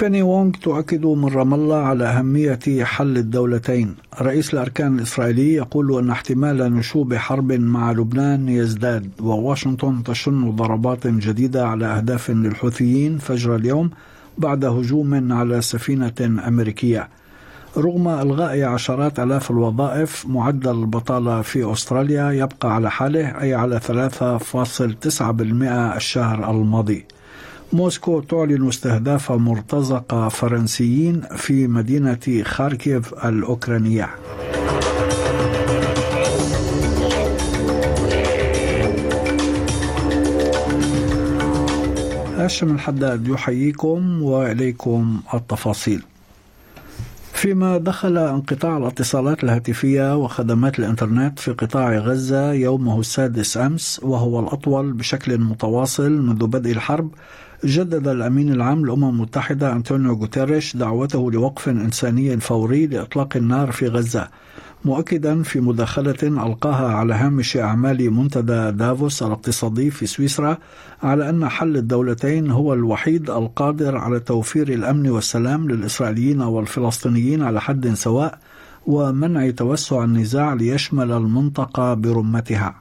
بيني وونغ تؤكد من رام الله على أهمية حل الدولتين. رئيس الأركان الإسرائيلي يقول أن احتمال نشوب حرب مع لبنان يزداد وواشنطن تشن ضربات جديدة على أهداف للحوثيين فجر اليوم بعد هجوم على سفينة أمريكية. رغم إلغاء عشرات آلاف الوظائف معدل البطالة في أستراليا يبقى على حاله أي على 3.9% الشهر الماضي. موسكو تعلن استهداف مرتزقة فرنسيين في مدينة خاركيف الأوكرانية. هاشم الحداد يحييكم وإليكم التفاصيل. فيما دخل انقطاع الاتصالات الهاتفية وخدمات الإنترنت في قطاع غزة يومه السادس أمس وهو الأطول بشكل متواصل منذ بدء الحرب جدد الأمين العام للأمم المتحدة أنطونيو غوتيريش دعوته لوقف إنساني فوري لإطلاق النار في غزة مؤكدا في مداخلة ألقاها على هامش أعمال منتدى دافوس الاقتصادي في سويسرا على أن حل الدولتين هو الوحيد القادر على توفير الأمن والسلام للإسرائيليين والفلسطينيين على حد سواء ومنع توسع النزاع ليشمل المنطقة برمتها.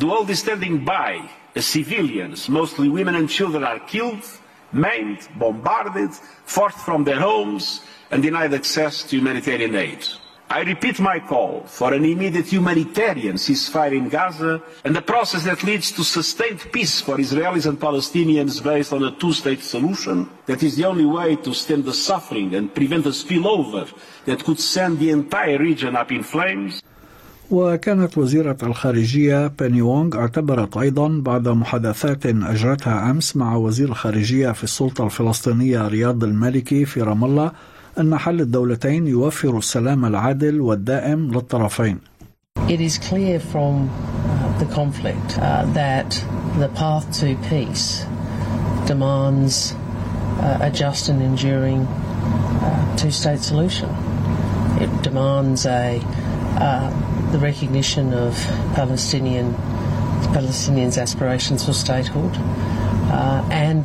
The world is standing by civilians, mostly women and children, are killed, maimed, bombarded, forced from their homes, and denied access to humanitarian aid. I repeat my call for an immediate humanitarian ceasefire in Gaza and a process that leads to sustained peace for Israelis and Palestinians based on a two-state solution. That is the only way to stem the suffering and prevent a spillover that could send the entire region up in flames. وكانت وزيرة الخارجية بيني وونغ اعتبرت أيضا بعد محادثات أجرتها أمس مع وزير الخارجية في السلطة الفلسطينية رياض المالكي في رام الله أن حل الدولتين يوفر السلام العادل والدائم للطرفين. It is clear from uh, the conflict uh, that the path to peace demands uh, a just and enduring two-state solution. It demands a the recognition of Palestinian Palestinians' aspirations for statehood, uh, and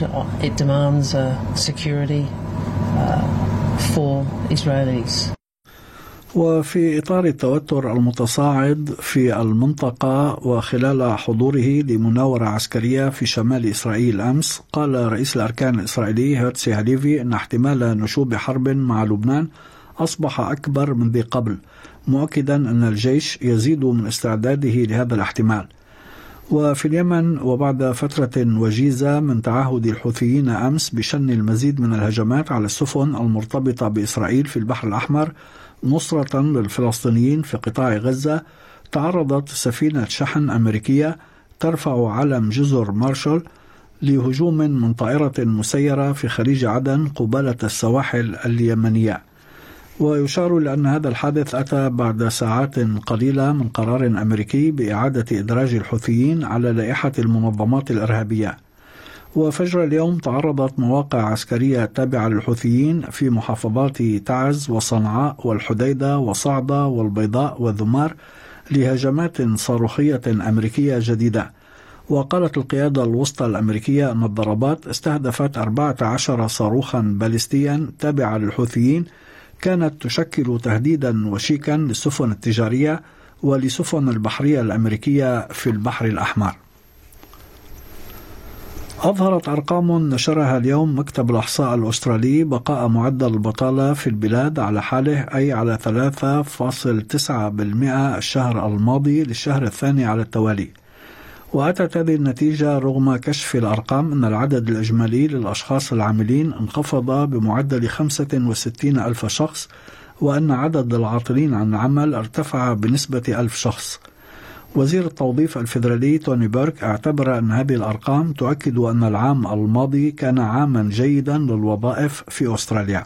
it demands uh, security uh, for Israelis. وفي إطار التوتر المتصاعد في المنطقة وخلال حضوره لمناورة عسكرية في شمال إسرائيل أمس قال رئيس الأركان الإسرائيلي هيرتسي هاليفي أن احتمال نشوب حرب مع لبنان أصبح أكبر من ذي قبل مؤكدا أن الجيش يزيد من استعداده لهذا الاحتمال. وفي اليمن وبعد فترة وجيزة من تعهد الحوثيين أمس بشن المزيد من الهجمات على السفن المرتبطة بإسرائيل في البحر الأحمر نصرة للفلسطينيين في قطاع غزة تعرضت سفينة شحن أمريكية ترفع علم جزر مارشال لهجوم من طائرة مسيرة في خليج عدن قبالة السواحل اليمنية. ويشار إلى أن هذا الحادث أتى بعد ساعات قليلة من قرار أمريكي بإعادة إدراج الحوثيين على لائحة المنظمات الإرهابية. وفجر اليوم تعرضت مواقع عسكرية تابعة للحوثيين في محافظات تعز وصنعاء والحديدة وصعدة والبيضاء والذمار لهجمات صاروخية أمريكية جديدة. وقالت القيادة الوسطى الأمريكية أن الضربات استهدفت 14 صاروخا باليستيا تابعة للحوثيين كانت تشكل تهديدا وشيكا للسفن التجارية ولسفن البحرية الأمريكية في البحر الأحمر. أظهرت أرقام نشرها اليوم مكتب الإحصاء الأسترالي بقاء معدل البطالة في البلاد على حاله أي على 3.9% الشهر الماضي للشهر الثاني على التوالي. وأتت هذه النتيجة رغم كشف الأرقام أن العدد الإجمالي للأشخاص العاملين انخفض بمعدل 65 ألف شخص وأن عدد العاطلين عن العمل ارتفع بنسبة ألف شخص. وزير التوظيف الفيدرالي توني بيرك اعتبر أن هذه الأرقام تؤكد أن العام الماضي كان عاما جيدا للوظائف في أستراليا.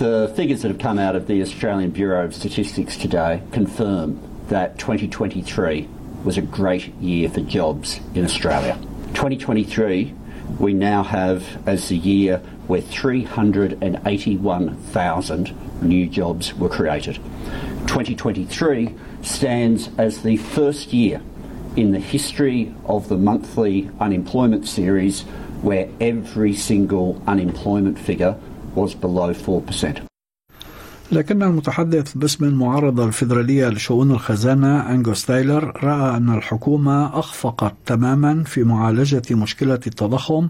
The figures that have come out of the Australian Bureau of Statistics today confirm that 2023 was a great year for jobs in Australia. 2023, we now have as the year where 381,000 new jobs were created. 2023 stands as the first year in the history of the monthly unemployment series where every single unemployment figure was below 4%. لكن المتحدث باسم المعارضة الفيدرالية لشؤون الخزانة أنجوس تايلر رأى أن الحكومة أخفقت تماما في معالجة مشكلة التضخم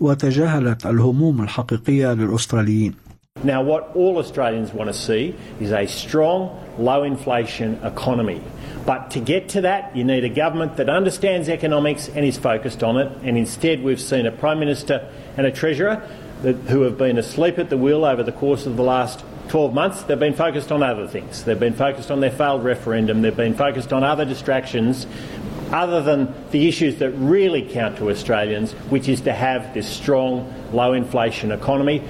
وتجاهلت الهموم الحقيقية للأستراليين. Now, what all Australians want to see is a strong, low inflation economy. But to get to that, you need a government that understands economics and is focused on it. And instead, we've seen a Prime Minister and a Treasurer that, who have been asleep at the wheel over the course of the last 12 months. They've been focused on other things. They've been focused on their failed referendum. They've been focused on other distractions other than the issues that really count to Australians, which is to have this strong, low inflation economy.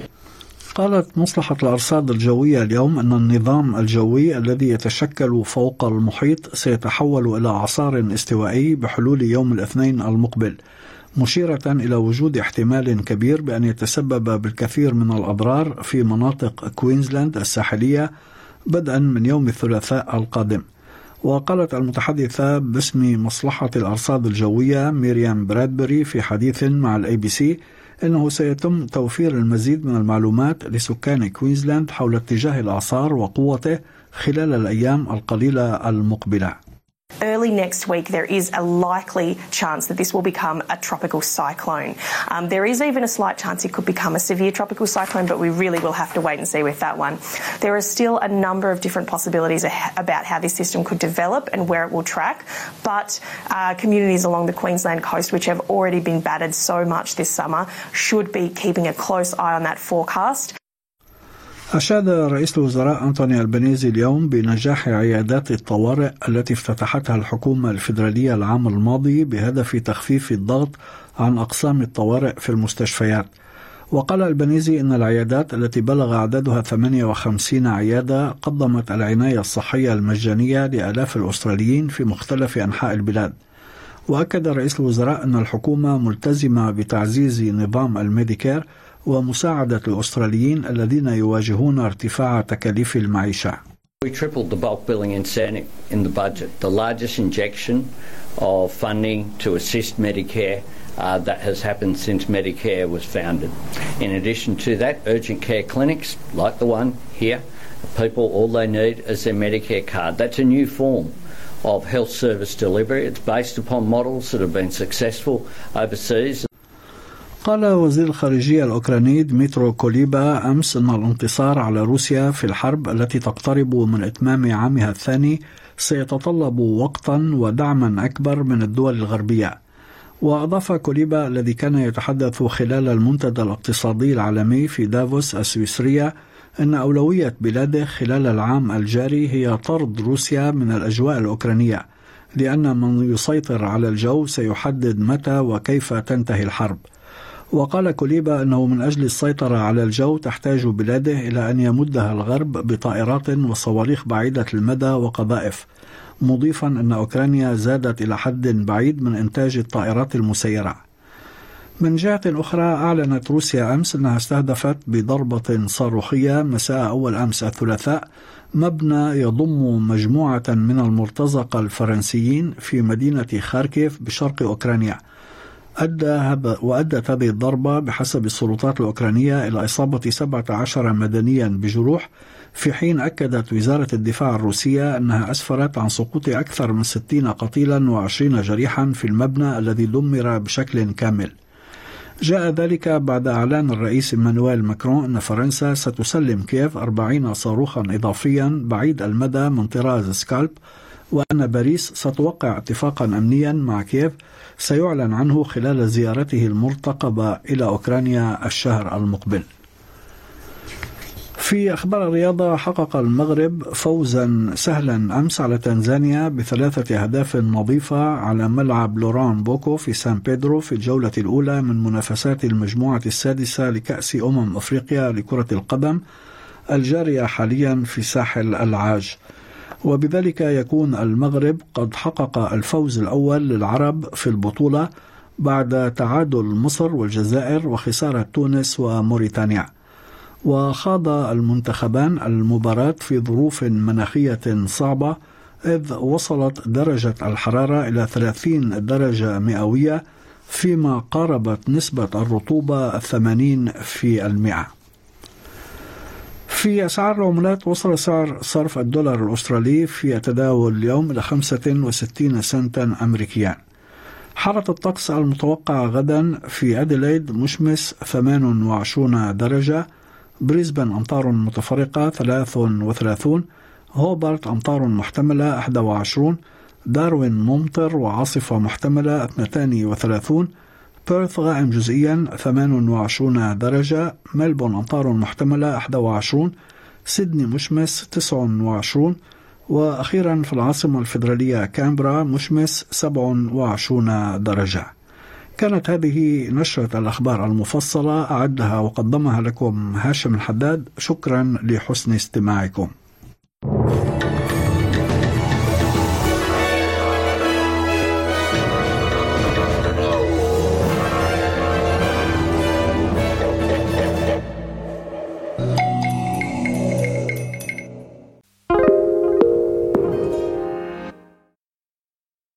قالت مصلحة الأرصاد الجوية اليوم أن النظام الجوي الذي يتشكل فوق المحيط سيتحول إلى أعصار استوائي بحلول يوم الاثنين المقبل مشيرة إلى وجود احتمال كبير بأن يتسبب بالكثير من الأضرار في مناطق كوينزلاند الساحلية بدءا من يوم الثلاثاء القادم وقالت المتحدثة باسم مصلحة الأرصاد الجوية ميريام برادبري في حديث مع ال ABC إنه سيتم توفير المزيد من المعلومات لسكان كوينزلاند حول اتجاه الاعصار وقوته خلال الأيام القليلة المقبلة. Early next week, there is a likely chance that this will become a tropical cyclone. Um, there is even a slight chance it could become a severe tropical cyclone, but we really will have to wait and see with that one. There are still a number of different possibilities about how this system could develop and where it will track, but uh, communities along the Queensland coast, which have already been battered so much this summer, should be keeping a close eye on that forecast. أشاد رئيس الوزراء أنتوني البنيزي اليوم بنجاح عيادات الطوارئ التي افتتحتها الحكومة الفيدرالية العام الماضي بهدف تخفيف الضغط عن أقسام الطوارئ في المستشفيات. وقال البنيزي أن العيادات التي بلغ عددها 58 عيادة قدمت العناية الصحية المجانية لآلاف الأستراليين في مختلف أنحاء البلاد. وأكد رئيس الوزراء أن الحكومة ملتزمة بتعزيز نظام الميديكير ومساعدة الأستراليين الذين يواجهون ارتفاع تكاليف المعيشة. We tripled the bulk billing incentive in the budget, the largest injection of funding to assist Medicare uh, that has happened since Medicare was founded. In addition to that, urgent care clinics like the one here, people all they need is their Medicare card. That's a new form of health service delivery. It's based upon models that have been successful overseas. قال وزير الخارجية الأوكراني دميترو كوليبا أمس أن الانتصار على روسيا في الحرب التي تقترب من إتمام عامها الثاني سيتطلب وقتا ودعما أكبر من الدول الغربية. وأضاف كوليبا الذي كان يتحدث خلال المنتدى الاقتصادي العالمي في دافوس السويسرية أن أولوية بلاده خلال العام الجاري هي طرد روسيا من الأجواء الأوكرانية لأن من يسيطر على الجو سيحدد متى وكيف تنتهي الحرب. وقال كوليبا أنه من أجل السيطرة على الجو تحتاج بلاده إلى أن يمدها الغرب بطائرات وصواريخ بعيدة المدى وقذائف مضيفا أن أوكرانيا زادت إلى حد بعيد من إنتاج الطائرات المسيرة. من جهة أخرى أعلنت روسيا أمس أنها استهدفت بضربة صاروخية مساء أول أمس الثلاثاء مبنى يضم مجموعة من المرتزقة الفرنسيين في مدينة خاركيف بشرق أوكرانيا. أدى وأدت هذه الضربة بحسب السلطات الأوكرانية إلى إصابة 17 مدنيا بجروح في حين أكدت وزارة الدفاع الروسية أنها أسفرت عن سقوط أكثر من 60 قتيلا و20 جريحا في المبنى الذي دمر بشكل كامل. جاء ذلك بعد إعلان الرئيس إيمانويل ماكرون أن فرنسا ستسلم كييف 40 صاروخا إضافيا بعيد المدى من طراز سكالب وأن باريس ستوقع اتفاقا أمنيا مع كييف سيعلن عنه خلال زيارته المرتقبة إلى أوكرانيا الشهر المقبل. في أخبار الرياضة حقق المغرب فوزا سهلا أمس على تنزانيا بثلاثة أهداف نظيفة على ملعب لوران بوكو في سان بيدرو في الجولة الأولى من منافسات المجموعة السادسة لكأس أمم أفريقيا لكرة القدم الجارية حاليا في ساحل العاج. وبذلك يكون المغرب قد حقق الفوز الأول للعرب في البطولة بعد تعادل مصر والجزائر وخسارة تونس وموريتانيا. وخاض المنتخبان المباراة في ظروف مناخية صعبة إذ وصلت درجة الحرارة إلى 30 درجة مئوية فيما قاربت نسبة الرطوبة 80 في المئة. في أسعار العملات وصل سعر صرف الدولار الأسترالي في تداول اليوم إلى 65 سنتا أمريكيا. حالة الطقس المتوقعة غدا في أديلايد مشمس 28 درجة بريسبن أمطار متفرقة 33 هوبارت أمطار محتملة 21 داروين ممطر وعاصفة محتملة 32 بيرث غائم جزئيا 28 درجة ملبون أمطار محتملة 21 سيدني مشمس 29 وأخيرا في العاصمة الفيدرالية كامبرا مشمس 27 درجة. كانت هذه نشرة الأخبار المفصلة أعدها وقدمها لكم هاشم الحداد. شكرا لحسن استماعكم.